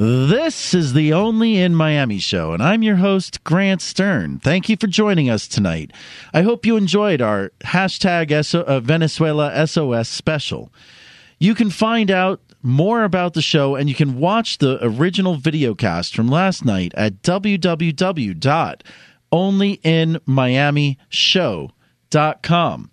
This is the Only in Miami show, and I'm your host, Grant Stern. Thank you for joining us tonight. I hope you enjoyed our hashtag uh, Venezuela SOS special. You can find out more about the show and you can watch the original video cast from last night at www.onlyinmiamishow.com.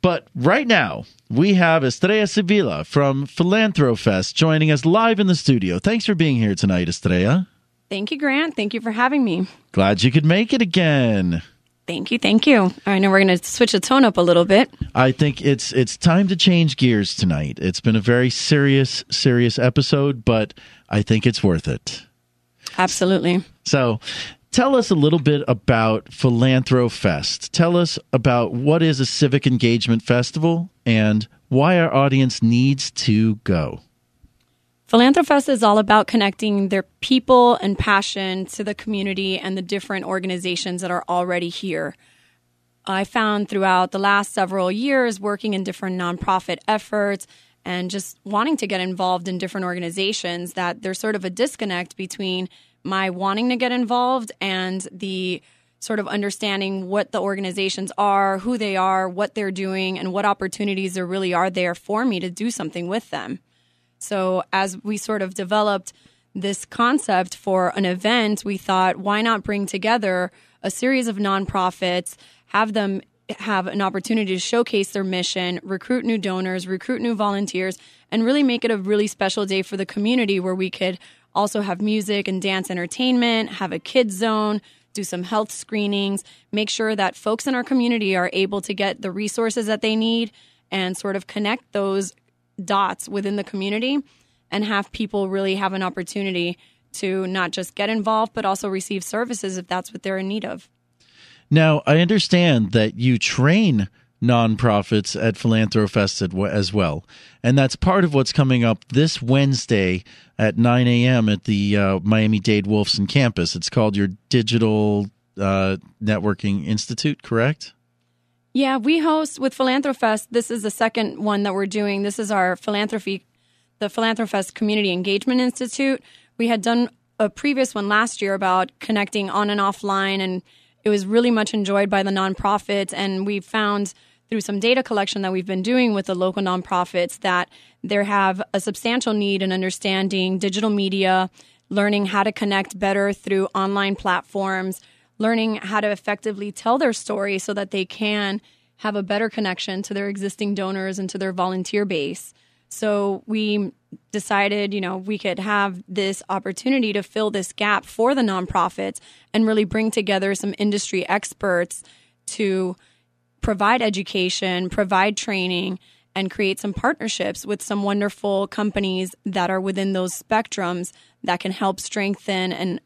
But right now, we have Estrella Sibila from Philanthrofest joining us live in the studio. Thanks for being here tonight, Estrella. Thank you, Grant. Thank you for having me. Glad you could make it again. Thank you, thank you. I know we're going to switch the tone up a little bit. I think it's it's time to change gears tonight. It's been a very serious serious episode, but I think it's worth it. Absolutely. So, tell us a little bit about Philanthrofest. Tell us about what is a civic engagement festival and why our audience needs to go. Philanthrofest is all about connecting their people and passion to the community and the different organizations that are already here. I found throughout the last several years working in different nonprofit efforts and just wanting to get involved in different organizations that there's sort of a disconnect between my wanting to get involved and the sort of understanding what the organizations are, who they are, what they're doing, and what opportunities there really are there for me to do something with them. So, as we sort of developed this concept for an event, we thought, why not bring together a series of nonprofits, have them have an opportunity to showcase their mission, recruit new donors, recruit new volunteers, and really make it a really special day for the community where we could also have music and dance entertainment, have a kids zone, do some health screenings, make sure that folks in our community are able to get the resources that they need and sort of connect those dots within the community and have people really have an opportunity to not just get involved, but also receive services if that's what they're in need of. Now, I understand that you train nonprofits at Philanthrofest as well. And that's part of what's coming up this Wednesday at 9 a.m. at the uh, Miami Dade Wolfson campus. It's called your Digital uh, Networking Institute, correct? Yeah, we host with Philanthrofest. This is the second one that we're doing. This is our philanthropy, the Philanthrofest Community Engagement Institute. We had done a previous one last year about connecting on and offline, and it was really much enjoyed by the nonprofits. And we found through some data collection that we've been doing with the local nonprofits that there have a substantial need in understanding digital media, learning how to connect better through online platforms learning how to effectively tell their story so that they can have a better connection to their existing donors and to their volunteer base. So we decided, you know, we could have this opportunity to fill this gap for the nonprofits and really bring together some industry experts to provide education, provide training, and create some partnerships with some wonderful companies that are within those spectrums that can help strengthen and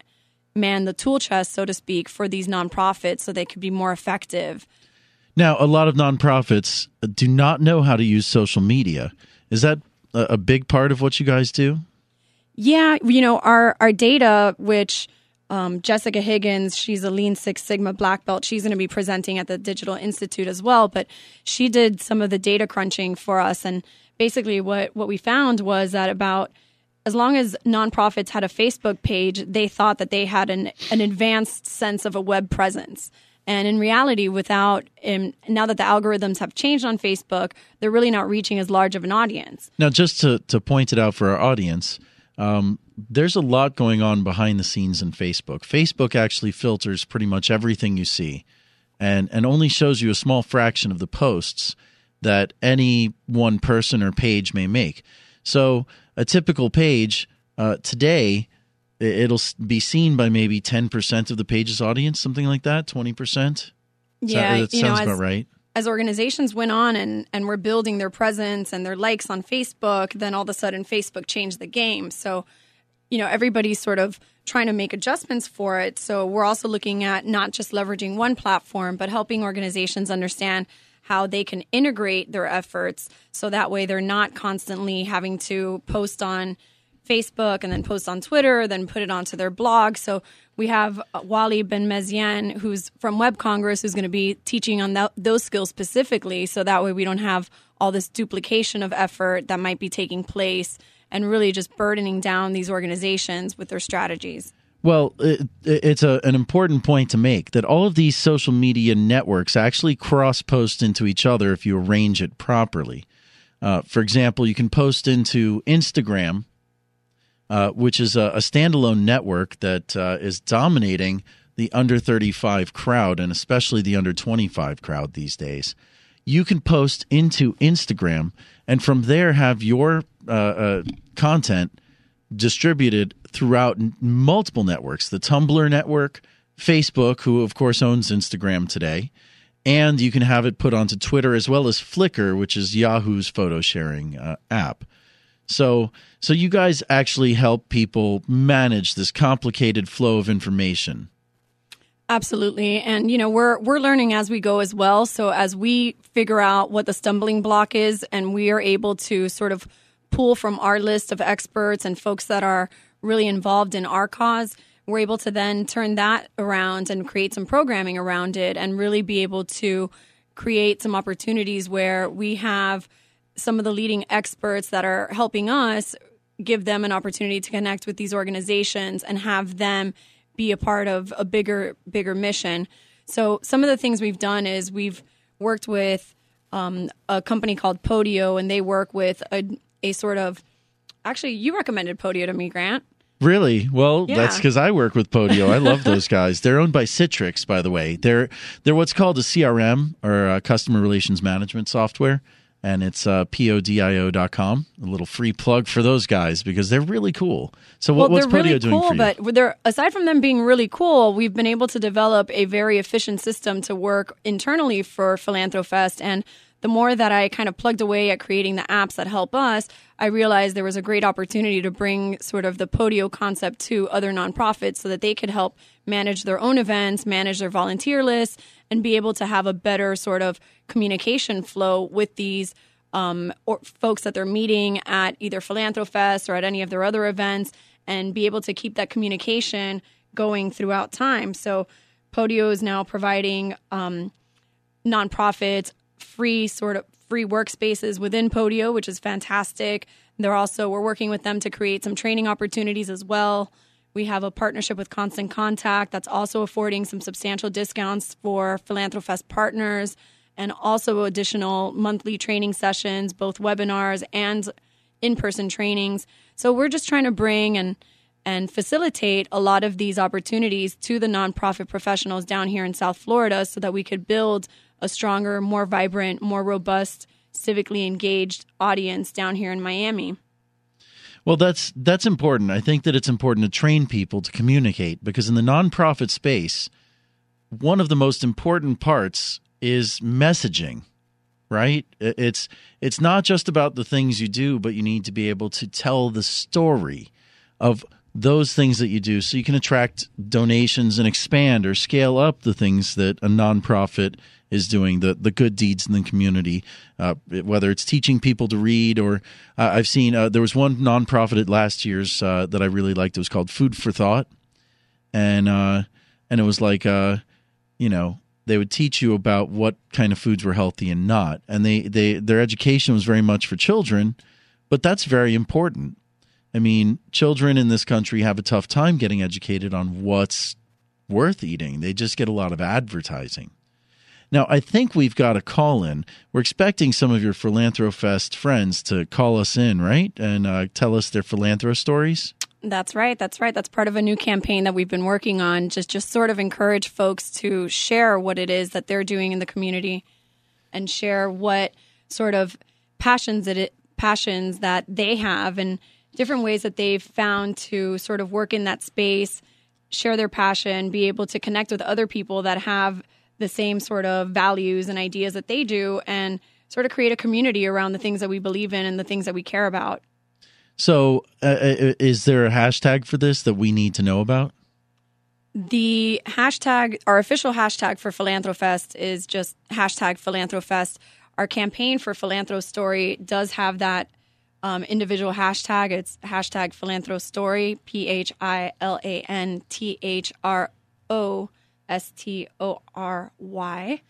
man the tool chest, so to speak, for these nonprofits so they could be more effective. Now, a lot of nonprofits do not know how to use social media. Is that a big part of what you guys do? Yeah, you know, our our data, which um, Jessica Higgins, she's a Lean Six Sigma black belt. She's going to be presenting at the Digital Institute as well. But she did some of the data crunching for us, and basically, what what we found was that about as long as nonprofits had a Facebook page, they thought that they had an, an advanced sense of a web presence. And in reality, without now that the algorithms have changed on Facebook, they're really not reaching as large of an audience. Now, just to, to point it out for our audience, um, there's a lot going on behind the scenes in Facebook. Facebook actually filters pretty much everything you see and, and only shows you a small fraction of the posts that any one person or page may make. So, a typical page uh, today, it'll be seen by maybe 10% of the page's audience, something like that, 20%. Yeah, that, that sounds know, as, about right. As organizations went on and, and were building their presence and their likes on Facebook, then all of a sudden Facebook changed the game. So, you know, everybody's sort of trying to make adjustments for it. So we're also looking at not just leveraging one platform, but helping organizations understand – how they can integrate their efforts so that way they're not constantly having to post on Facebook and then post on Twitter, then put it onto their blog. So we have Ouali Benmeziane, who's from Web Congress, who's going to be teaching on that, those skills specifically. So that way we don't have all this duplication of effort that might be taking place and really just burdening down these organizations with their strategies. Well, it, it's a, an important point to make that all of these social media networks actually cross post into each other if you arrange it properly. Uh, for example, you can post into Instagram, uh, which is a, a, standalone network that uh, is dominating the under 35 crowd and especially the under 25 crowd these days. You can post into Instagram and from there have your uh, uh, content distributed throughout multiple networks the Tumblr network, Facebook, who of course owns Instagram today, and you can have it put onto Twitter as well as Flickr, which is Yahoo's photo sharing uh, app. So, so you guys actually help people manage this complicated flow of information. Absolutely. And you know, we're we're learning as we go as well. So as we figure out what the stumbling block is and we are able to sort of pull from our list of experts and folks that are really involved in our cause, we're able to then turn that around and create some programming around it and really be able to create some opportunities where we have some of the leading experts that are helping us give them an opportunity to connect with these organizations and have them be a part of a bigger bigger mission. So some of the things we've done is we've worked with um, a company called Podio, and they work with a a sort of actually you recommended Podio to me, Grant. Really? Well, yeah. that's because I work with Podio. I love those guys. They're owned by Citrix, by the way. They're they're what's called a CRM or a customer relations management software and it's uh, podio.com. A little free plug for those guys because they're really cool. So, what, well, what's Podio really doing cool, for you? But they're aside from them being really cool, we've been able to develop a very efficient system to work internally for Philanthrofest and the more that I kind of plugged away at creating the apps that help us, I realized there was a great opportunity to bring sort of the Podio concept to other nonprofits so that they could help manage their own events, manage their volunteer lists, and be able to have a better sort of communication flow with these um, or folks that they're meeting at either Philanthrofest or at any of their other events and be able to keep that communication going throughout time. So Podio is now providing um, nonprofits free sort of free workspaces within Podio, which is fantastic. They're also we're working with them to create some training opportunities as well. We have a partnership with Constant Contact that's also affording some substantial discounts for Philanthrofest partners and also additional monthly training sessions, both webinars and in-person trainings. So we're just trying to bring and and facilitate a lot of these opportunities to the nonprofit professionals down here in South Florida so that we could build a stronger, more vibrant, more robust, civically engaged audience down here in Miami. Well, that's that's important. I think that it's important to train people to communicate because in the nonprofit space, one of the most important parts is messaging. Right? It's it's not just about the things you do, but you need to be able to tell the story of those things that you do so you can attract donations and expand or scale up the things that a nonprofit is doing the the good deeds in the community uh, whether it's teaching people to read or uh, I've seen uh, there was one nonprofit at last year's uh, that I really liked it was called Food for Thought and uh, and it was like uh, you know they would teach you about what kind of foods were healthy and not and they they their education was very much for children but that's very important I mean, children in this country have a tough time getting educated on what's worth eating. They just get a lot of advertising. Now, I think we've got a call in. We're expecting some of your Philanthrofest friends to call us in, right? And uh, tell us their philanthro stories. That's right. That's right. That's part of a new campaign that we've been working on. Just, just sort of encourage folks to share what it is that they're doing in the community, and share what sort of passions that it, passions that they have, and different ways that they've found to sort of work in that space, share their passion, be able to connect with other people that have the same sort of values and ideas that they do, and sort of create a community around the things that we believe in and the things that we care about. So, uh, uh is there a hashtag for this that we need to know about? The hashtag, our official hashtag for Philanthrofest is just hashtag Philanthrofest. Our campaign for Philanthro Story does have that um, individual hashtag. It's hashtag Philanthro Story, P H I L A N T H R O S T O R Y.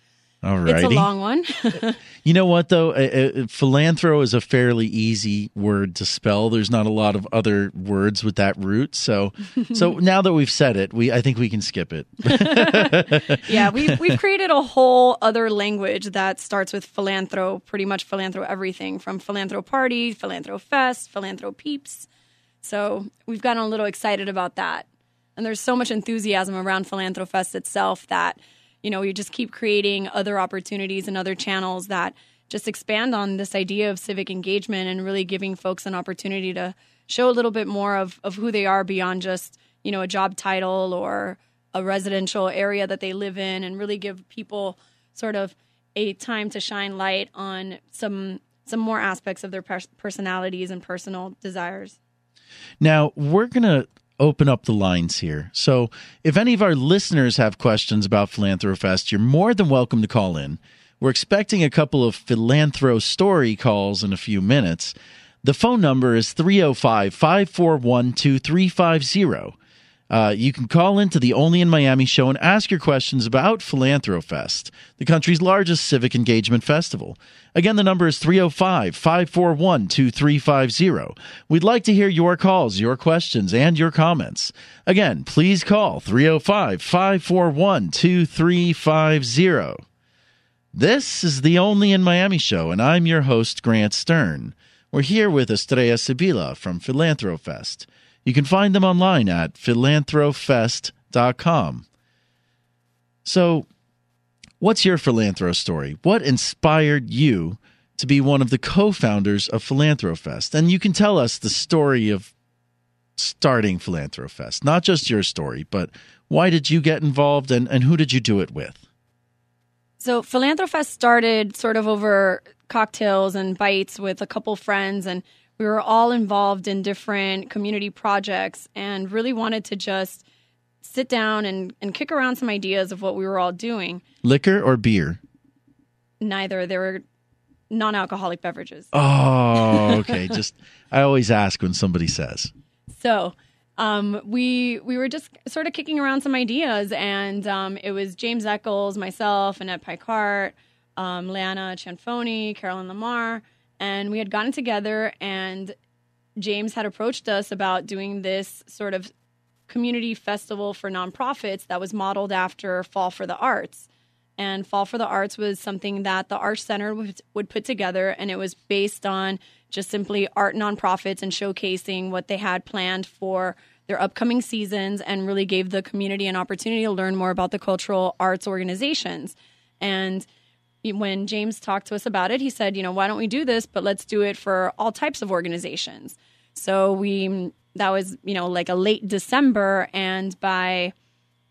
All right. It's a long one. you know what, though? Uh, uh, philanthro is a fairly easy word to spell. There's not a lot of other words with that root. So, so now that we've said it, we I think we can skip it. yeah, we've, we've created a whole other language that starts with philanthro, pretty much philanthro everything from philanthro party, philanthro fest, philanthro peeps. So we've gotten a little excited about that. And there's so much enthusiasm around Philanthro Fest itself that – you know, we just keep creating other opportunities and other channels that just expand on this idea of civic engagement and really giving folks an opportunity to show a little bit more of, of who they are beyond just, you know, a job title or a residential area that they live in and really give people sort of a time to shine light on some some more aspects of their personalities and personal desires. Now, we're going to open up the lines here. So, if any of our listeners have questions about Philanthrofest, you're more than welcome to call in. We're expecting a couple of Philanthro story calls in a few minutes. The phone number is 305 541 2350. Uh, you can call into the Only in Miami show and ask your questions about Philanthrofest, the country's largest civic engagement festival. Again, the number is 305 541 2350. We'd like to hear your calls, your questions, and your comments. Again, please call 305 541 2350. This is the Only in Miami show, and I'm your host, Grant Stern. We're here with Estrella Sibila from Philanthrofest. You can find them online at philanthrofest.com. So, what's your philanthro story? What inspired you to be one of the co-founders of Philanthrofest? And you can tell us the story of starting Philanthrofest, not just your story, but why did you get involved and, and who did you do it with? So Philanthrofest started sort of over cocktails and bites with a couple friends and we were all involved in different community projects and really wanted to just sit down and, and kick around some ideas of what we were all doing. Liquor or beer? Neither. They were non alcoholic beverages. Oh, okay. just I always ask when somebody says. So um, we we were just sort of kicking around some ideas, and um, it was James Eccles, myself, Annette Picard, um, Leanna Cianfoni, Carolyn Lamar, and we had gotten together and James had approached us about doing this sort of community festival for nonprofits that was modeled after Fall for the Arts. And Fall for the Arts was something that the Arts Center would, would put together, and it was based on just simply art nonprofits and showcasing what they had planned for their upcoming seasons and really gave the community an opportunity to learn more about the cultural arts organizations. And when James talked to us about it, he said, you know, why don't we do this, but let's do it for all types of organizations. So we, that was, you know, like a late December. And by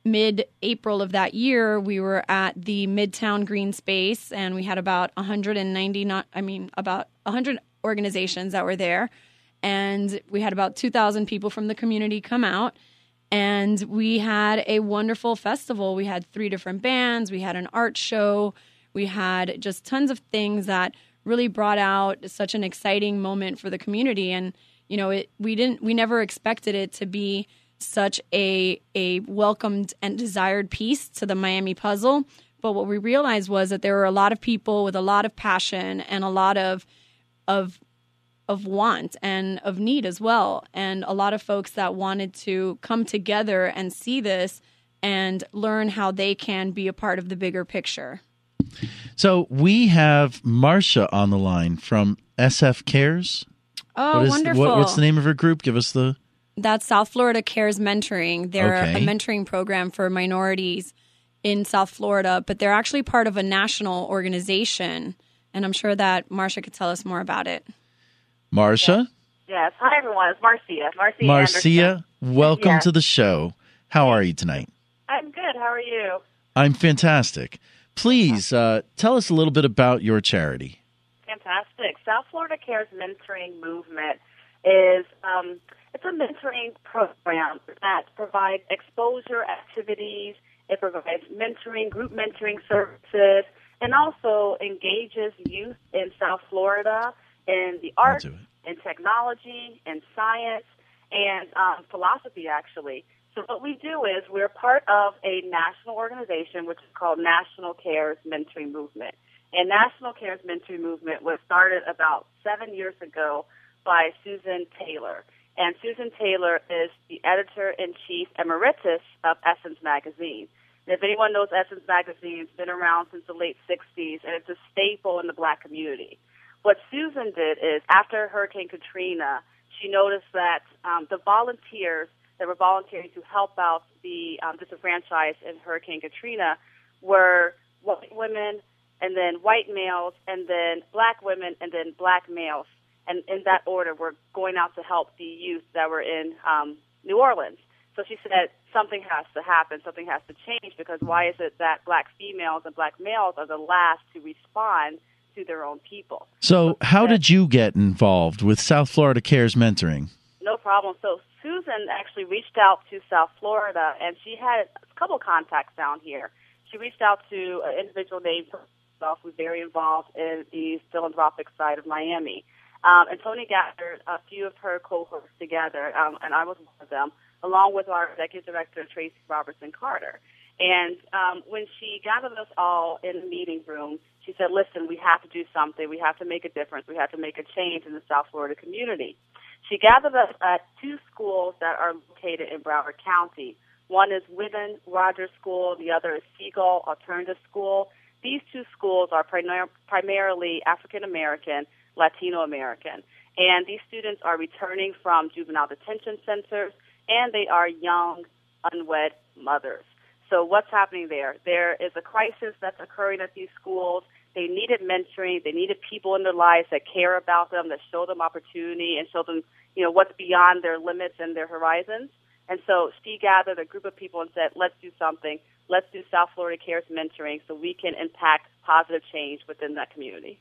mid April of that year, we were at the Midtown Green Space and we had about 190, not, I mean, about 100 organizations that were there. And we had about 2,000 people from the community come out. And we had a wonderful festival. We had three different bands, we had an art show we had just tons of things that really brought out such an exciting moment for the community. And you know, it we didn't we never expected it to be such a a welcomed and desired piece to the Miami puzzle. But what we realized was that there were a lot of people with a lot of passion and a lot of of of want and of need as well, and a lot of folks that wanted to come together and see this and learn how they can be a part of the bigger picture. So we have Marcia on the line from SF Cares. Oh, what is, wonderful! What, what's the name of her group? Give us the. That's South Florida Cares Mentoring. They're okay. a mentoring program for minorities in South Florida, but they're actually part of a national organization, and I'm sure that Marcia could tell us more about it. Marcia. Yes. Hi, everyone. It's Marcia. Marcia. Marcia, welcome yes. to the show. How are you tonight? I'm good. How are you? I'm fantastic. Please uh, tell us a little bit about your charity. Fantastic. South Florida Cares Mentoring Movement is um, it's a mentoring program that provides exposure activities. It provides mentoring, group mentoring services, and also engages youth in South Florida in the arts, in technology, in science, and um, philosophy, actually. So what we do is we're part of a national organization which is called National Cares Mentoring Movement. And National Cares Mentoring Movement was started about seven years ago by Susan Taylor. And Susan Taylor is the editor in chief emeritus of Essence Magazine. And if anyone knows Essence Magazine, it's been around since the late 60s, and it's a staple in the black community. What Susan did is, after Hurricane Katrina, she noticed that um, the volunteers that were volunteering to help out the um, disenfranchised in Hurricane Katrina were white women, and then white males, and then black women, and then black males. And in that order, were going out to help the youth that were in um, New Orleans. So she said something has to happen, something has to change because why is it that black females and black males are the last to respond to their own people? So, how did you get involved with South Florida Cares mentoring? No problem. So Susan actually reached out to South Florida, and she had a couple contacts down here. She reached out to an individual named herself who's very involved in the philanthropic side of Miami. Um, and Tony gathered a few of her cohorts together, um, and I was one of them, along with our executive director, Tracy Robertson Carter. And um, when she gathered us all in the meeting room, she said, listen, we have to do something. We have to make a difference. We have to make a change in the South Florida community. She gathered us at two schools that are located in Broward County. One is Whiddon Rogers School, the other is Seagull Alternative School. These two schools are primar- primarily African American, Latino American, and these students are returning from juvenile detention centers and they are young, unwed mothers. So what's happening there? There is a crisis that's occurring at these schools. They needed mentoring. They needed people in their lives that care about them, that show them opportunity and show them, you know, what's beyond their limits and their horizons. And so she gathered a group of people and said, let's do something. Let's do South Florida Cares mentoring so we can impact positive change within that community.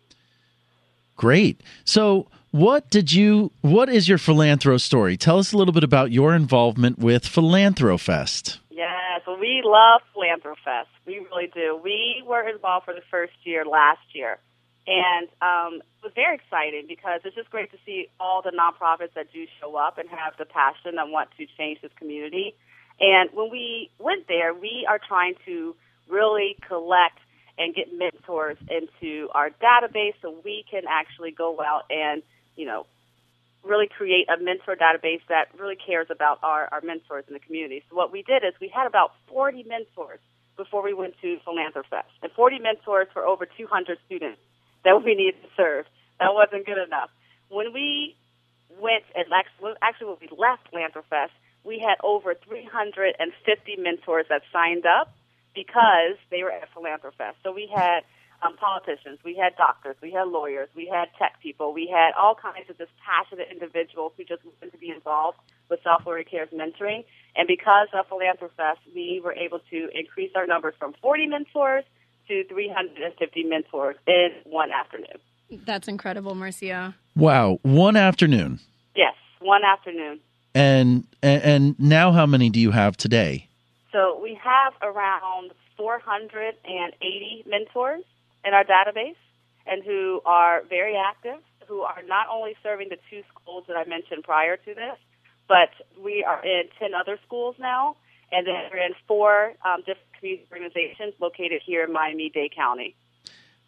Great. So, what did you? What is your Philanthro story? Tell us a little bit about your involvement with Philanthrofest. Yeah, so we love Philanthrofest. We really do. We were involved for the first year last year, and um, it was very exciting because it's just great to see all the nonprofits that do show up and have the passion and want to change this community. And when we went there, we are trying to really collect and get mentors into our database so we can actually go out and, you know, really create a mentor database that really cares about our, our mentors in the community. So what we did is we had about 40 mentors before we went to Philanthrofest, and 40 mentors for over 200 students that we needed to serve. That wasn't good enough. When we went and actually when we left Philanthrofest, we had over 350 mentors that signed up because they were at Philanthrofest. So we had um, politicians, we had doctors, we had lawyers, we had tech people, we had all kinds of just passionate individuals who just wanted to be involved with South Florida Cares mentoring. And because of Philanthrofest, we were able to increase our numbers from 40 mentors to 350 mentors in one afternoon. That's incredible, Marcia. Wow, one afternoon. Yes, one afternoon. And and now how many do you have today? So we have around 480 mentors in our database and who are very active, who are not only serving the two schools that I mentioned prior to this, but we are in 10 other schools now, and then we're in four um, different community organizations located here in Miami Dade County.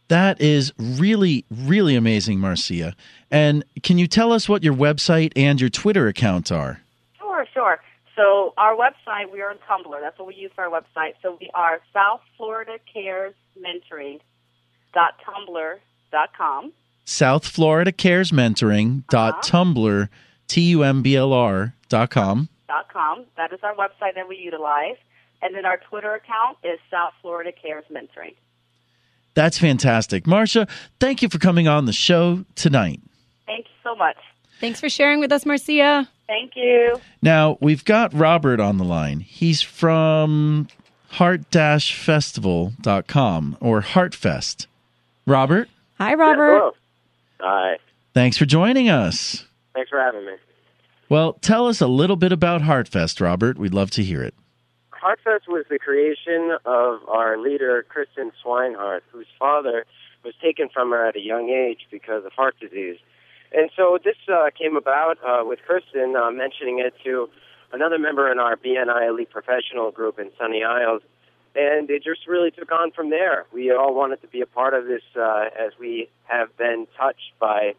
That is really, really amazing, Marcia. And can you tell us what your website and your Twitter accounts are? Sure, sure. So our website, we are on Tumblr. That's what we use for our website. So we are South Florida Cares Mentoring dot tumblr dot com. South Florida Cares Mentoring dot uh-huh. Tumblr T U M B L R dot com. Dot com. That is our website that we utilize. And then our Twitter account is South Florida Cares Mentoring. That's fantastic. Marcia, thank you for coming on the show tonight. Thank you so much. Thanks for sharing with us, Marcia. Thank you. Now, we've got Robert on the line. He's from heart-festival.com or Heartfest. Robert? Hi, Robert. Yeah, hello. Hi. Thanks for joining us. Thanks for having me. Well, tell us a little bit about Heartfest, Robert. We'd love to hear it. Heartfest was the creation of our leader, Kristen Swinehart, whose father was taken from her at a young age because of heart disease. And so this uh, came about uh, with Kristen uh, mentioning it to another member in our BNI Elite Professional group in Sunny Isles. And it just really took on from there. We all wanted to be a part of this uh, as we have been touched by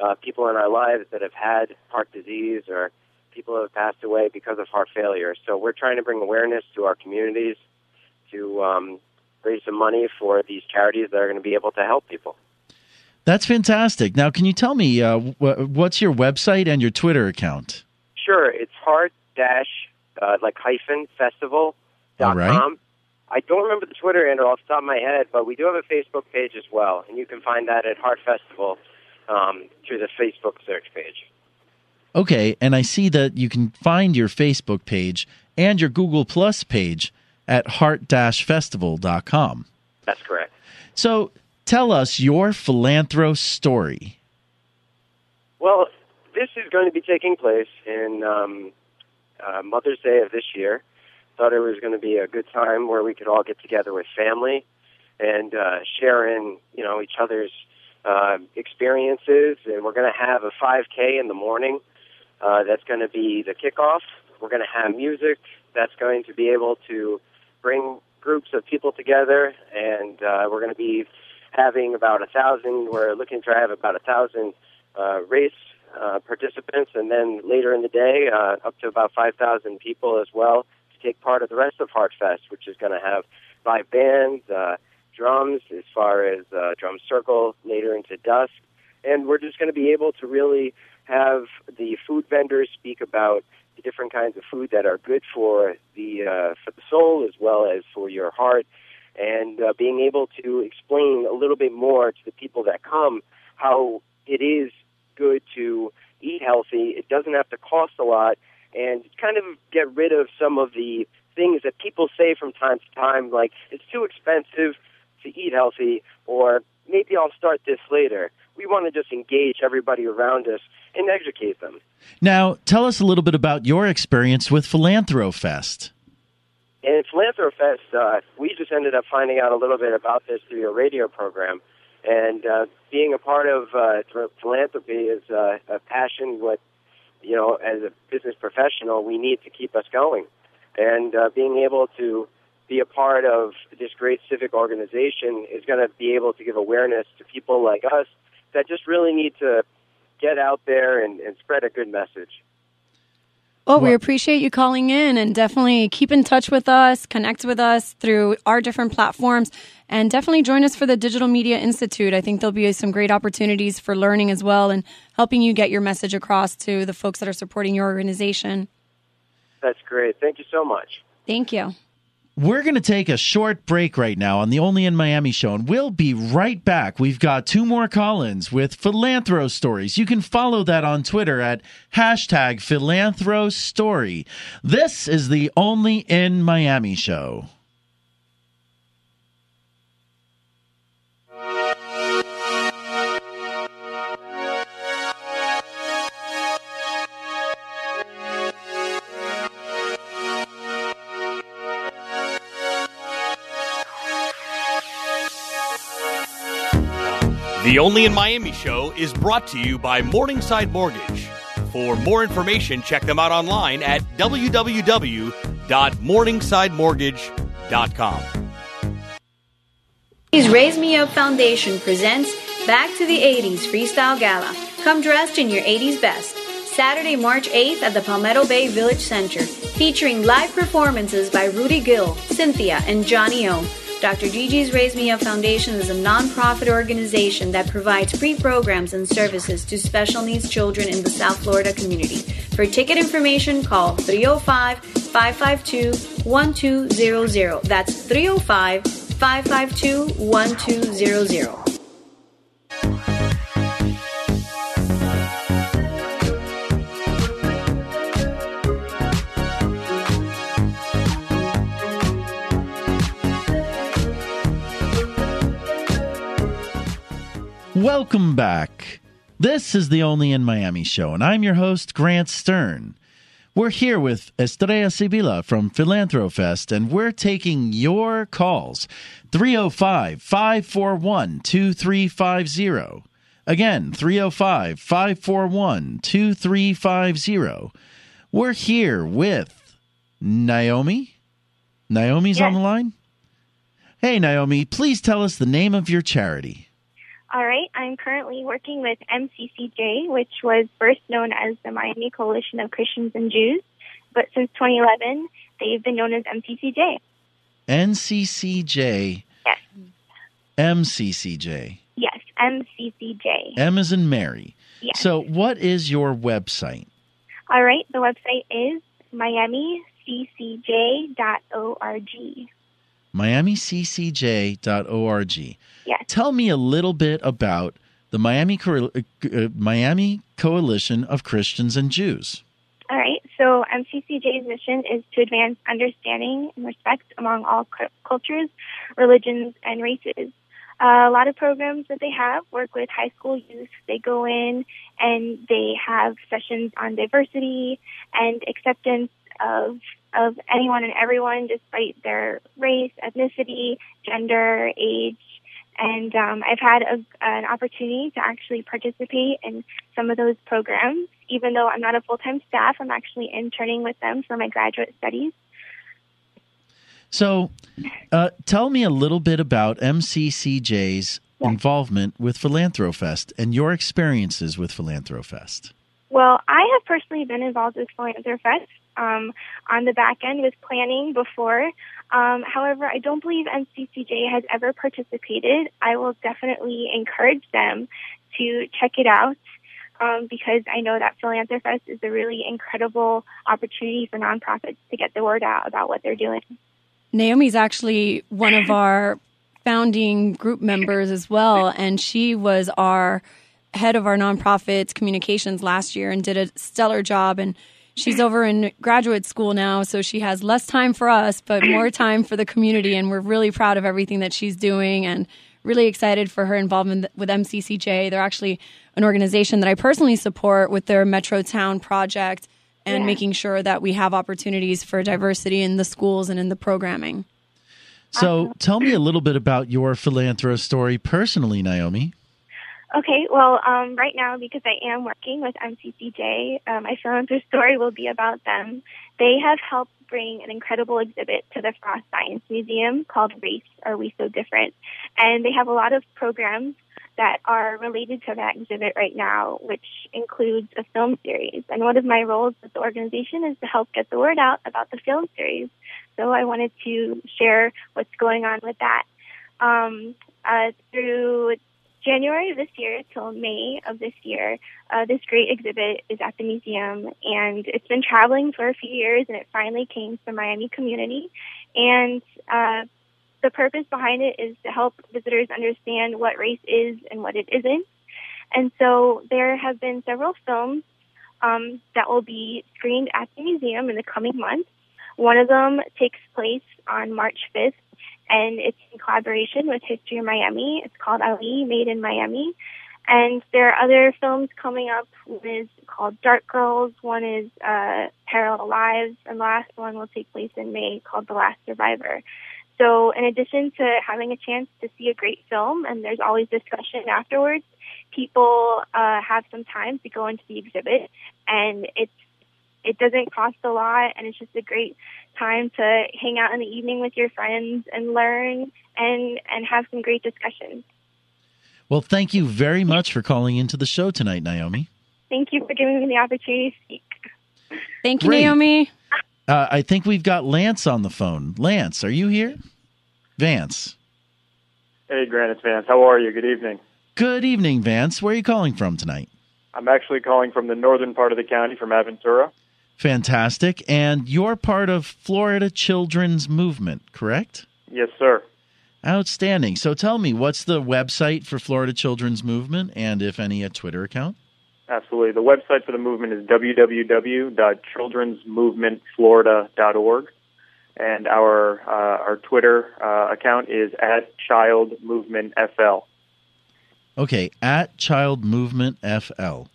uh, people in our lives that have had heart disease or people who have passed away because of heart failure. So we're trying to bring awareness to our communities to um, raise some money for these charities that are going to be able to help people. That's fantastic. Now, can you tell me uh, what's your website and your Twitter account? Sure, it's heart dash uh, like hyphen festival dot com. I don't remember the Twitter handle off the top of my head, but we do have a Facebook page as well, and you can find that at Heart Festival um, through the Facebook search page. Okay, and I see that you can find your Facebook page and your Google Plus page at heart-festival.com. That's correct. So tell us your philanthro story. Well, this is going to be taking place in um, uh, Mother's Day of this year. Thought it was going to be a good time where we could all get together with family and uh, share in, you know, each other's uh, experiences. And we're going to have a 5K in the morning. Uh, that's going to be the kickoff. We're going to have music that's going to be able to bring groups of people together, and uh, we're going to be having about a thousand. We're looking to have about a thousand uh, race uh, participants, and then later in the day, uh, up to about 5,000 people as well take part of the rest of Heartfest, which is going to have live bands, uh, drums, as far as uh, drum circle later into dusk, and we're just going to be able to really have the food vendors speak about the different kinds of food that are good for the uh, for the soul as well as for your heart, and uh, being able to explain a little bit more to the people that come how it is good to eat healthy. It doesn't have to cost a lot, and kind of get rid of some of the things that people say from time to time, like it's too expensive to eat healthy, or maybe I'll start this later. We want to just engage everybody around us and educate them. Now, tell us a little bit about your experience with PhilanthroFest. And PhilanthroFest, uh, we just ended up finding out a little bit about this through your radio program. And uh, being a part of uh, philanthropy is uh, a passion. What you know, as a business professional, we need to keep us going. And uh, being able to be a part of this great civic organization is going to be able to give awareness to people like us that just really need to get out there and, and spread a good message. Oh, well, we appreciate you calling in and definitely keep in touch with us, connect with us through our different platforms, and definitely join us for the Digital Media Institute. I think there'll be some great opportunities for learning as well and helping you get your message across to the folks that are supporting your organization. That's great. Thank you so much. Thank you. We're going to take a short break right now on the Only in Miami show, and we'll be right back. We've got two more call ins with Philanthro Stories. You can follow that on Twitter at hashtag Philanthro Story. This is the Only in Miami show. The Only in Miami show is brought to you by Morningside Mortgage. For more information, check them out online at www.morningsidemortgage.com. The Raise Me Up Foundation presents Back to the 80s Freestyle Gala. Come dressed in your 80s best. Saturday, March 8th at the Palmetto Bay Village Center, featuring live performances by Rudy Gill, Cynthia, and Johnny O. Dr. Gigi's Raise Me Up Foundation is a nonprofit organization that provides free programs and services to special needs children in the South Florida community. For ticket information, call 305 552 1200. That's 305 552 1200. Welcome back. This is the Only in Miami show, and I'm your host, Grant Stern. We're here with Estrella Sibila from PhilanthroFest, and we're taking your calls 305 541 2350. Again, 305 541 2350. We're here with Naomi. Naomi's Yes. on the line. Hey, Naomi, please tell us the name of your charity. All right. I'm currently working with MCCJ, which was first known as the Miami Coalition of Christians and Jews, but since 2011, they've been known as MCCJ. NCCJ, Yes. MCCJ. Yes, MCCJ. M is in Mary. Yes. So, what is your website? All right. The website is miamiccj.org. MiamiCCJ.org. Yes. Tell me a little bit about the Miami Co- uh, Miami Coalition of Christians and Jews. All right. So MCCJ's mission is to advance understanding and respect among all cu- cultures, religions, and races. Uh, a lot of programs that they have work with high school youth. They go in and they have sessions on diversity and acceptance of of anyone and everyone, despite their race, ethnicity, gender, age. And um, I've had a, an opportunity to actually participate in some of those programs. Even though I'm not a full time staff, I'm actually interning with them for my graduate studies. So, uh, tell me a little bit about MCCJ's involvement with Philanthrofest and your experiences with Philanthrofest. Well, I have personally been involved with Philanthrofest um, on the back end with planning before. Um, however, I don't believe MCCJ has ever participated. I will definitely encourage them to check it out um, because I know that Philanthrofest is a really incredible opportunity for nonprofits to get the word out about what they're doing. Naomi's actually one of our founding group members as well, and she was our head of our nonprofits communications last year and did a stellar job. And she's over in graduate school now, so she has less time for us, but more time for the community. And we're really proud of everything that she's doing and really excited for her involvement with MCCJ. They're actually an organization that I personally support with their Metro Town project and Yeah. making sure that we have opportunities for diversity in the schools and in the programming. So, tell me a little bit about your philanthro story personally, Naomi. Okay, well, um, right now, because I am working with MCCJ, uh, my philanthropy story will be about them. They have helped bring an incredible exhibit to the Frost Science Museum called Race Are We So Different? And they have a lot of programs that are related to that exhibit right now, which includes a film series. And one of my roles with the organization is to help get the word out about the film series. So I wanted to share what's going on with that. Um, uh, through January of this year till May of this year, uh, this great exhibit is at the museum, and it's been traveling for a few years, and it finally came to the Miami community. And uh, the purpose behind it is to help visitors understand what race is and what it isn't. And so there have been several films um, that will be screened at the museum in the coming months. One of them takes place on March 5th, and it's in collaboration with History of Miami. It's called Ali, Made in Miami. And there are other films coming up. One is called Dark Girls. One is uh, Parallel Lives, and the last one will take place in May called The Last Survivor. So, in addition to having a chance to see a great film, and there's always discussion afterwards, people uh, have some time to go into the exhibit, and it's it doesn't cost a lot, and it's just a great time to hang out in the evening with your friends and learn and and have some great discussions. Well, thank you very much for calling into the show tonight, Naomi. Thank you for giving me the opportunity to speak. Thank you, Great. Naomi. Uh, I think we've got Lance on the phone. Lance, are you here? Vance. Hey, Grant, it's Vance. How are you? Good evening. Good evening, Vance. Where are you calling from tonight? I'm actually calling from the northern part of the county, from Aventura. Fantastic. And you're part of Florida Children's Movement, correct? Yes, sir. Outstanding. So tell me, what's the website for Florida Children's Movement and, if any, a Twitter account? Absolutely. The website for the movement is www.childrensmovementflorida.org, and our uh, our Twitter uh, account is at Child Movement FL. Okay, at Child Movement FL.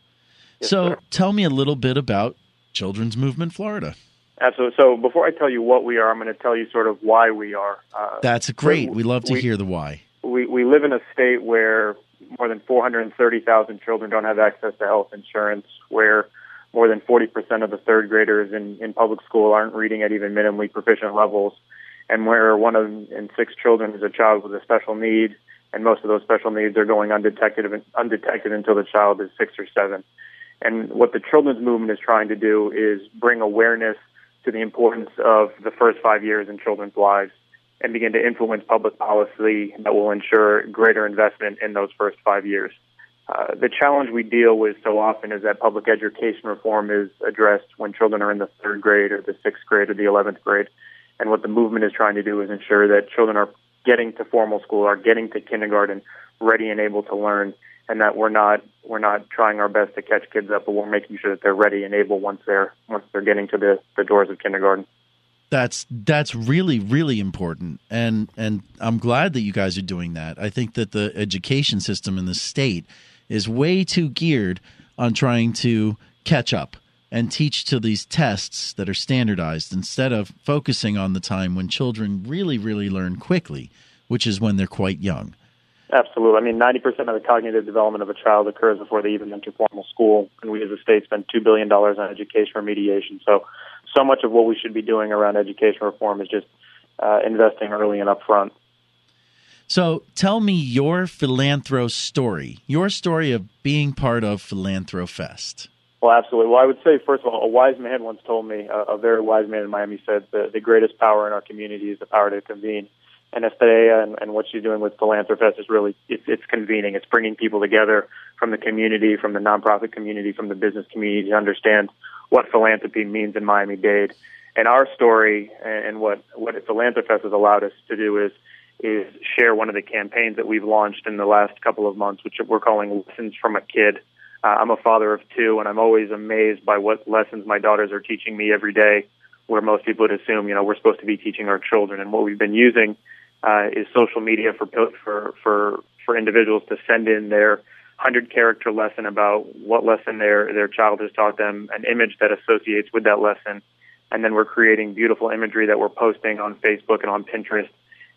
Yes, so sir. tell me a little bit about Children's Movement Florida. Absolutely. So before I tell you what we are, I'm going to tell you sort of why we are. Uh, That's great. we- We love to we- hear the why. we we live in a state where more than 430,000 children don't have access to health insurance, where more than 40% of the third graders in, in public school aren't reading at even minimally proficient levels, and where one of in six children is a child with a special need, and most of those special needs are going undetected undetected until the child is six or seven. And what the children's movement is trying to do is bring awareness to the importance of the first five years in children's lives and begin to influence public policy that will ensure greater investment in those first five years. Uh, the challenge we deal with so often is that public education reform is addressed when children are in the third grade or the sixth grade or the 11th grade. And what the movement is trying to do is ensure that children are getting to formal school, are getting to kindergarten ready and able to learn, and that we're not we're not trying our best to catch kids up, but we're making sure that they're ready and able once they're once they're getting to the, the doors of kindergarten. That's that's really really important, and and I'm glad that you guys are doing that. I think that the education system in the state is way too geared on trying to catch up and teach to these tests that are standardized instead of focusing on the time when children really really learn quickly, which is when they're quite young. Absolutely. I mean, 90% of the cognitive development of a child occurs before they even enter formal school, and we as a state spend $2 billion on education remediation. So, so much of what we should be doing around education reform is just uh, investing early and upfront. So, tell me your Philanthro story, your story of being part of Philanthrofest. Well, absolutely. Well, I would say, first of all, a wise man once told me, a, a very wise man in Miami said, the, the greatest power in our community is the power to convene and Estrella and, and what she's doing with Philanthrofest is really it's, it's convening. It's bringing people together from the community, from the nonprofit community, from the business community to understand what philanthropy means in Miami Dade. And our story and what what Philanthrofest has allowed us to do is is share one of the campaigns that we've launched in the last couple of months, which we're calling Lessons from a Kid. Uh, I'm a father of two, and I'm always amazed by what lessons my daughters are teaching me every day. Where most people would assume, you know, we're supposed to be teaching our children, and what we've been using uh, is social media for for for for individuals to send in their hundred character lesson about what lesson their their child has taught them, an image that associates with that lesson, and then we're creating beautiful imagery that we're posting on Facebook and on Pinterest.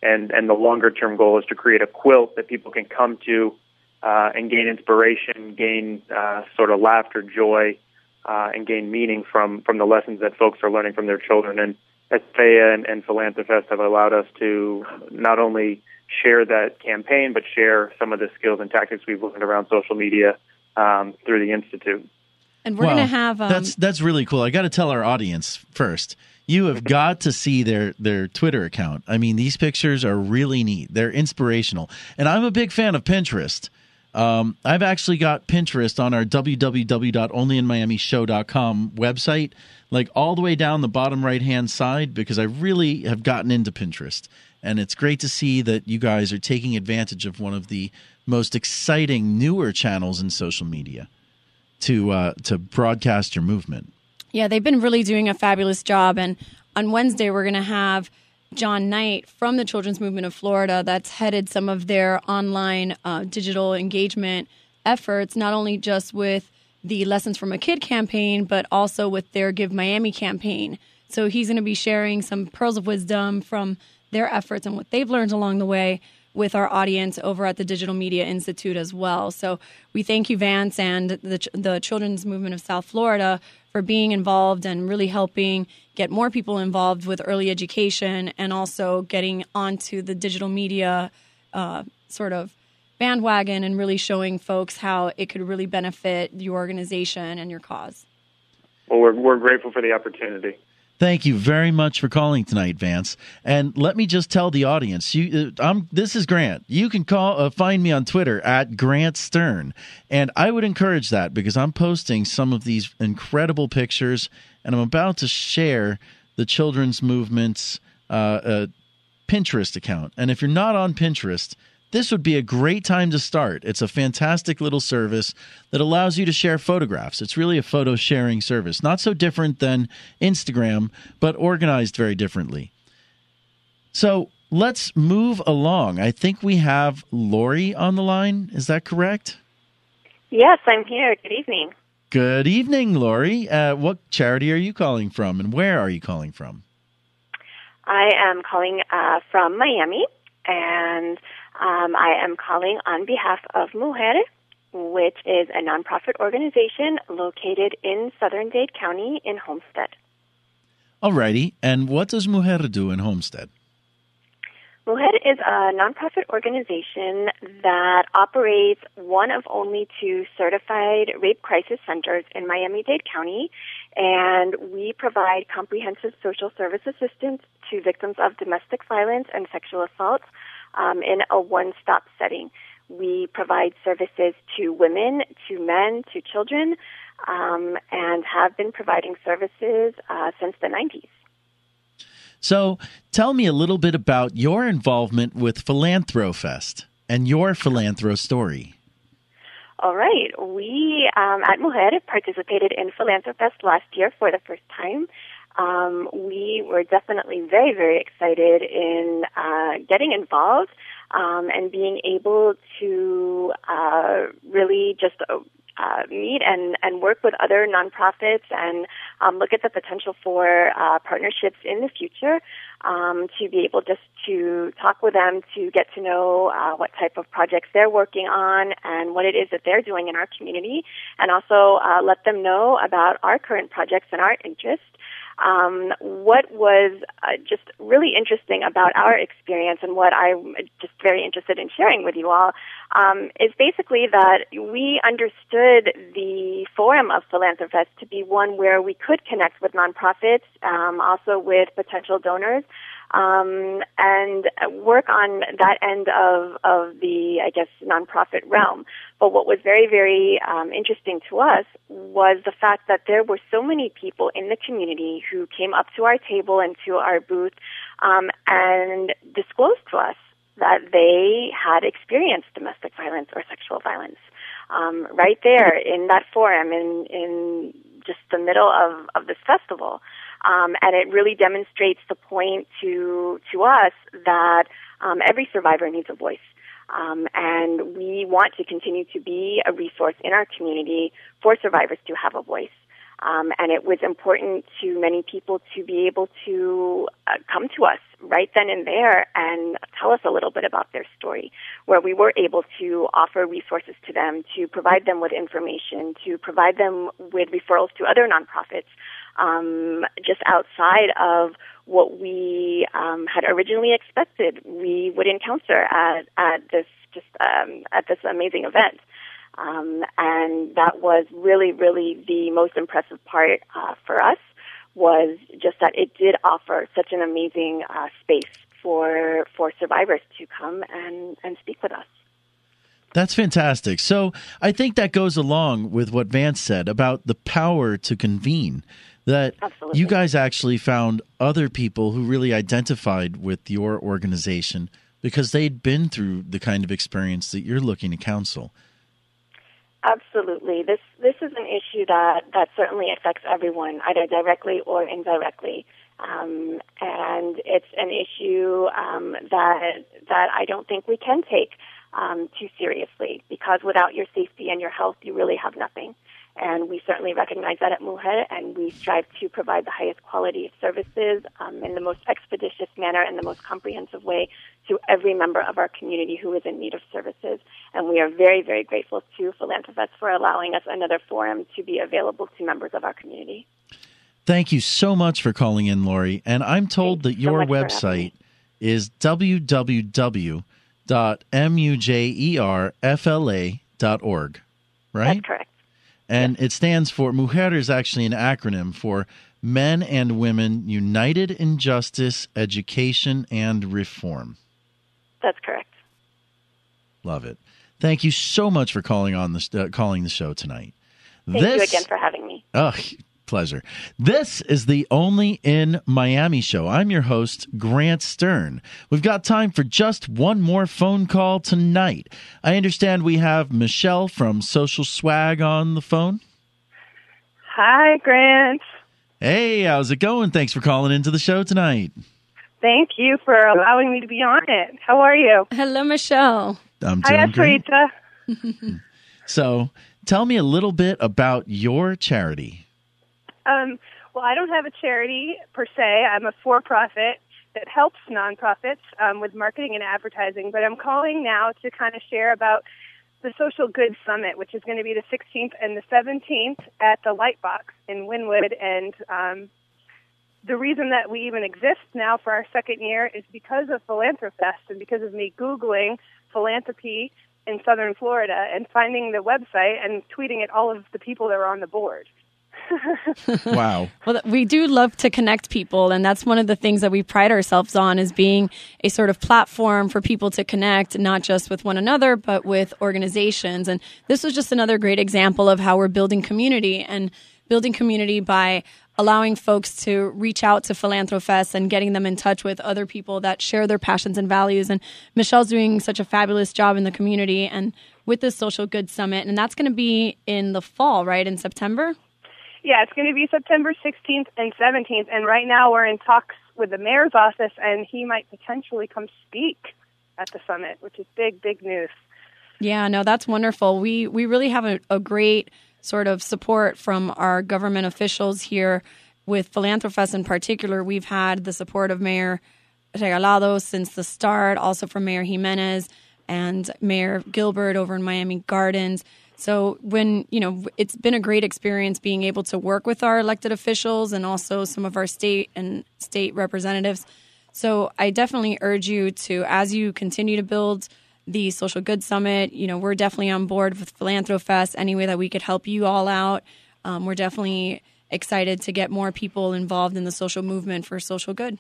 And and the longer term goal is to create a quilt that people can come to uh, and gain inspiration, gain uh, sort of laughter, joy, uh, and gain meaning from from the lessons that folks are learning from their children. And Estrella and, and Philanthrofest have allowed us to not only share that campaign, but share some of the skills and tactics we've learned around social media um, through the institute. And we're well, going to have um, that's that's really cool. I got to tell our audience first. You have got to see their their Twitter account. I mean, these pictures are really neat. They're inspirational, and I'm a big fan of Pinterest. Um, I've actually got Pinterest on our www.onlyinmiamishow.com website like all the way down the bottom right hand side because I really have gotten into Pinterest. And it's great to see that you guys are taking advantage of one of the most exciting newer channels in social media to uh, to broadcast your movement. Yeah, they've been really doing a fabulous job. And on Wednesday, we're going to have John Knight from the Children's Movement of Florida that's headed some of their online uh, digital engagement efforts, not only just with the Lessons from a Kid campaign, but also with their Give Miami campaign. So he's going to be sharing some pearls of wisdom from their efforts and what they've learned along the way with our audience over at the Digital Media Institute as well. So we thank you, Vance, and the, the Children's Movement of South Florida for being involved and really helping get more people involved with early education and also getting onto the digital media uh, sort of bandwagon and really showing folks how it could really benefit your organization and your cause. Well, we're, we're grateful for the opportunity. Thank you very much for calling tonight, Vance. And let me just tell the audience, you, uh, I'm, this is Grant. You can call, uh, find me on Twitter at Grant Stern, and I would encourage that because I'm posting some of these incredible pictures, and I'm about to share the children's movement's uh, uh, Pinterest account. And if you're not on Pinterest, this would be a great time to start. It's a fantastic little service that allows you to share photographs. It's really a photo sharing service, not so different than Instagram, but organized very differently. So let's move along. I think we have Lori on the line. Is that correct? Yes, I'm here. Good evening. Good evening, Lori. Uh, what charity are you calling from, and where are you calling from? I am calling uh, from Miami, and um, I am calling on behalf of Mujer, which is a nonprofit organization located in southern Dade County in Homestead. Alrighty, and what does Mujer do in Homestead? Mujer is a nonprofit organization that operates one of only two certified rape crisis centers in Miami Dade County, and we provide comprehensive social service assistance to victims of domestic violence and sexual assault um, in a one stop setting. We provide services to women, to men, to children, um, and have been providing services uh, since the 90s. So, tell me a little bit about your involvement with Philanthrofest and your Philanthro story. All right. We um, at Mujer participated in Philanthrofest last year for the first time. Um, we were definitely very, very excited in uh, getting involved um, and being able to uh, really just uh, uh, meet and, and work with other nonprofits and um, look at the potential for uh, partnerships in the future um, to be able just to talk with them to get to know uh, what type of projects they're working on and what it is that they're doing in our community and also uh, let them know about our current projects and our interests um, what was uh, just really interesting about our experience and what I'm just very interested in sharing with you all um, is basically that we understood the forum of Philanthrofest to be one where we could connect with nonprofits, um, also with potential donors, um, and work on that end of, of the, I guess, nonprofit realm. But what was very, very um, interesting to us was the fact that there were so many people in the community who came up to our table and to our booth um, and disclosed to us that they had experienced domestic violence or sexual violence. Um, right there in that forum, in, in just the middle of, of this festival. Um, and it really demonstrates the point to to us that um, every survivor needs a voice. Um, and we want to continue to be a resource in our community for survivors to have a voice. Um, and it was important to many people to be able to uh, come to us right then and there and tell us a little bit about their story, where we were able to offer resources to them, to provide them with information, to provide them with referrals to other nonprofits, um, just outside of what we um, had originally expected we would encounter at, at this just um, at this amazing event. Um, and that was really, really the most impressive part uh, for us was just that it did offer such an amazing uh, space for for survivors to come and, and speak with us. That's fantastic. So I think that goes along with what Vance said about the power to convene. That Absolutely. you guys actually found other people who really identified with your organization because they'd been through the kind of experience that you're looking to counsel. Absolutely. This this is an issue that, that certainly affects everyone, either directly or indirectly. Um, and it's an issue um, that that I don't think we can take um, too seriously because without your safety and your health, you really have nothing. And we certainly recognize that at Mujer, and we strive to provide the highest quality of services um, in the most expeditious manner and the most comprehensive way to every member of our community who is in need of services. And we are very, very grateful to Philanthrofest for allowing us another forum to be available to members of our community. Thank you so much for calling in, Lori. And I'm told Thank that you so your for website is www.mujerfla.org, right? That's correct. And it stands for Mujer is actually an acronym for Men and Women United in Justice, Education, and Reform. That's correct. Love it. Thank you so much for calling on the uh, calling the show tonight. Thank you again for having me. Oh, pleasure. This is the Only in Miami show. I'm your host, Grant Stern. We've got time for just one more phone call tonight. I understand we have Michelle from Social Swag on the phone. Hi, Grant. Hey, how's it going? Thanks for calling into the show tonight. Thank you for allowing me to be on it. How are you? Hello, Michelle. I'm Hi, doing great. Asrita. So, tell me a little bit about your charity. Um, well, I don't have a charity per se. I'm a for-profit that helps nonprofits um, with marketing and advertising. But I'm calling now to kind of share about the Social Good Summit, which is going to be the 16th and the 17th at the Lightbox in Wynwood. And um, the reason that we even exist now for our second year is because of Philanthrofest and because of me Googling philanthropy in Southern Florida and finding the website and tweeting at all of the people that were on the board. wow. Well, we do love to connect people, and that's one of the things that we pride ourselves on is being a sort of platform for people to connect, not just with one another, but with organizations. And this was just another great example of how we're building community and building community by allowing folks to reach out to Philanthrofest and getting them in touch with other people that share their passions and values. And Michelle's doing such a fabulous job in the community and with the social good summit. And that's going to be in the fall, right? In September? Yeah, it's going to be September 16th and 17th. And right now we're in talks with the mayor's office, and he might potentially come speak at the summit, which is big, big news. Yeah, no, that's wonderful. We we really have a, a great sort of support from our government officials here. With Philanthrofest in particular, we've had the support of Mayor Regalado since the start, also from Mayor Gimenez and Mayor Gilbert over in Miami Gardens. So when, you know, it's been a great experience being able to work with our elected officials and also some of our state and state representatives. So I definitely urge you to, as you continue to build the Social Good Summit, you know, we're definitely on board with Philanthrofest any way that we could help you all out. Um, we're definitely excited to get more people involved in the social movement for social good.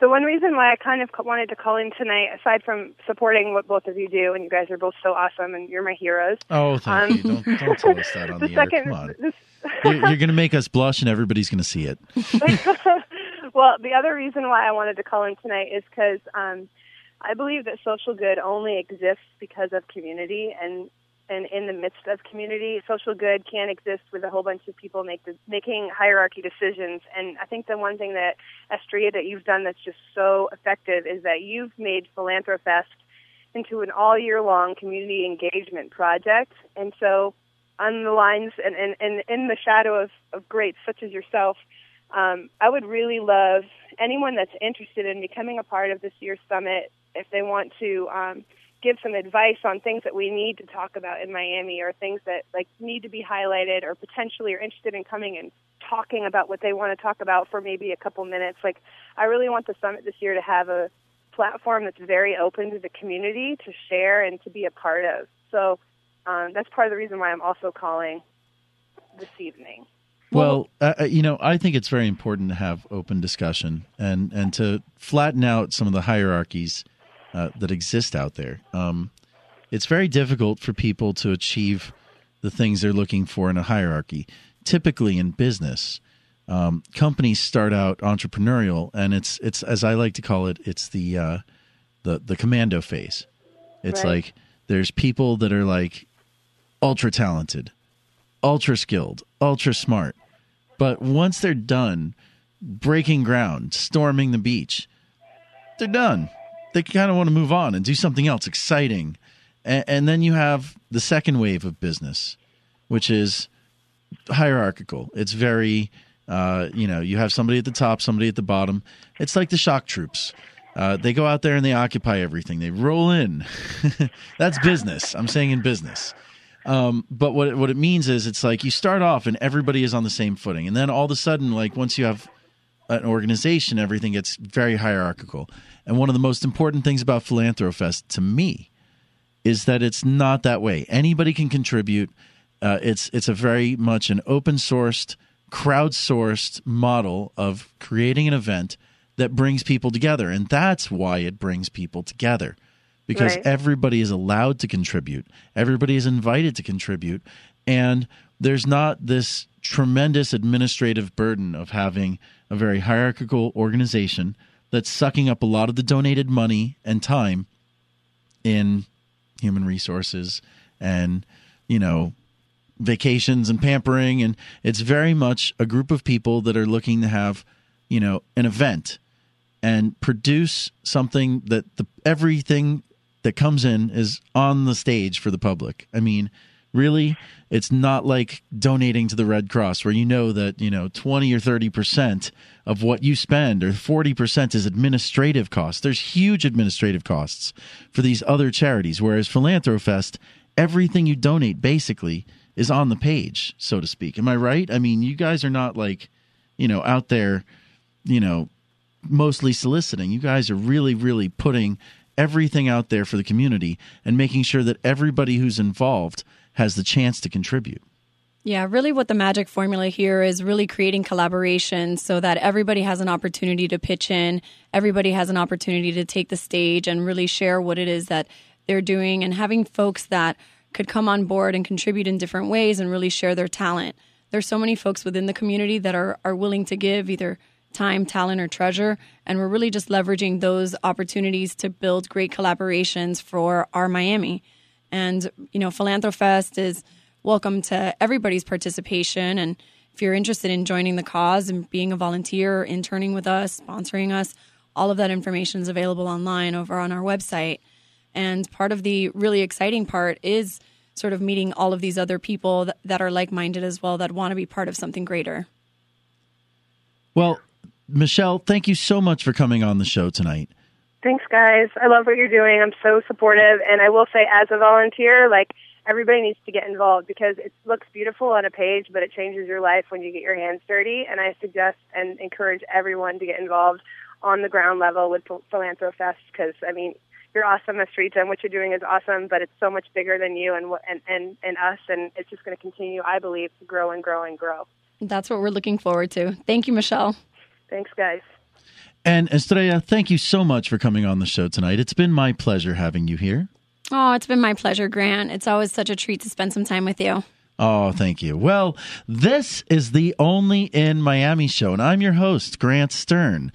So one reason why I kind of wanted to call in tonight, aside from supporting what both of you do, and you guys are both so awesome, and you're my heroes. Oh, thank um, you. Don't, don't tell us that on the, the second, air. Come on. This, you're, you're going to make us blush, and everybody's going to see it. well, the other reason why I wanted to call in tonight is because um, I believe that social good only exists because of community, and and in the midst of community, social good can't exist with a whole bunch of people make the, making hierarchy decisions. And I think the one thing that Estrella that you've done that's just so effective is that you've made Philanthrofest into an all year long community engagement project. And so, on the lines and, and, and in the shadow of, of greats such as yourself, um, I would really love anyone that's interested in becoming a part of this year's summit if they want to. Um, give some advice on things that we need to talk about in Miami or things that like need to be highlighted or potentially are interested in coming and talking about what they want to talk about for maybe a couple minutes. Like I really want the summit this year to have a platform that's very open to the community to share and to be a part of. So um, that's part of the reason why I'm also calling this evening. Well, uh, uh, you know, I think it's very important to have open discussion and and to flatten out some of the hierarchies uh, that exist out there. Um, it's very difficult for people to achieve the things they're looking for in a hierarchy. Typically, in business, um, companies start out entrepreneurial, and it's it's as I like to call it, it's the uh, the the commando phase. It's right. like there's people that are like ultra talented, ultra skilled, ultra smart, but once they're done breaking ground, storming the beach, they're done they kind of want to move on and do something else exciting. And, and then you have the second wave of business, which is hierarchical. It's very, uh, you know, you have somebody at the top, somebody at the bottom. It's like the shock troops. Uh, they go out there and they occupy everything. They roll in. That's business. I'm saying in business. Um, but what it, what it means is it's like you start off and everybody is on the same footing, and then all of a sudden, like once you have an organization, everything gets very hierarchical. And one of the most important things about Philanthrofest to me is that it's not that way. Anybody can contribute. Uh, it's it's a very much an open sourced, crowdsourced model of creating an event that brings people together, and that's why it brings people together because right. everybody is allowed to contribute. Everybody is invited to contribute, and there's not this tremendous administrative burden of having a very hierarchical organization that's sucking up a lot of the donated money and time in human resources and you know vacations and pampering. And it's very much a group of people that are looking to have you know an event and produce something that the everything that comes in is on the stage for the public. I mean really it's not like donating to the red cross where you know that you know 20 or 30 percent of what you spend or 40 percent is administrative costs there's huge administrative costs for these other charities whereas philanthrofest everything you donate basically is on the page, so to speak. Am I right? I mean, you guys are not like, you know, out there, you know, mostly soliciting. You guys are really, really putting everything out there for the community and making sure that everybody who's involved has the chance to contribute. Yeah, really what the magic formula here is really creating collaboration so that everybody has an opportunity to pitch in, everybody has an opportunity to take the stage and really share what it is that they're doing and having folks that could come on board and contribute in different ways and really share their talent. There's so many folks within the community that are are willing to give either time, talent, or treasure. And we're really just leveraging those opportunities to build great collaborations for our Miami. And, you know, Philanthrofest is welcome to everybody's participation. And if you're interested in joining the cause and being a volunteer, interning with us, sponsoring us, all of that information is available online over on our website. And part of the really exciting part is sort of meeting all of these other people that, that are like minded as well that want to be part of something greater. Well, Michelle, thank you so much for coming on the show tonight. Thanks, guys. I love what you're doing. I'm so supportive. And I will say, as a volunteer, like, everybody needs to get involved because it looks beautiful on a page, but it changes your life when you get your hands dirty. And I suggest and encourage everyone to get involved on the ground level with Philanthrofest because, I mean, you're awesome, Estrita, and what you're doing is awesome, but it's so much bigger than you and and and, and us, and it's just going to continue, I believe, to grow and grow and grow. That's what we're looking forward to. Thank you, Michelle. Thanks, guys. And Estrella, thank you so much for coming on the show tonight. It's been my pleasure having you here. Oh, it's been my pleasure, Grant. It's always such a treat to spend some time with you. Oh, thank you. Well, this is the Only in Miami show, and I'm your host, Grant Stern.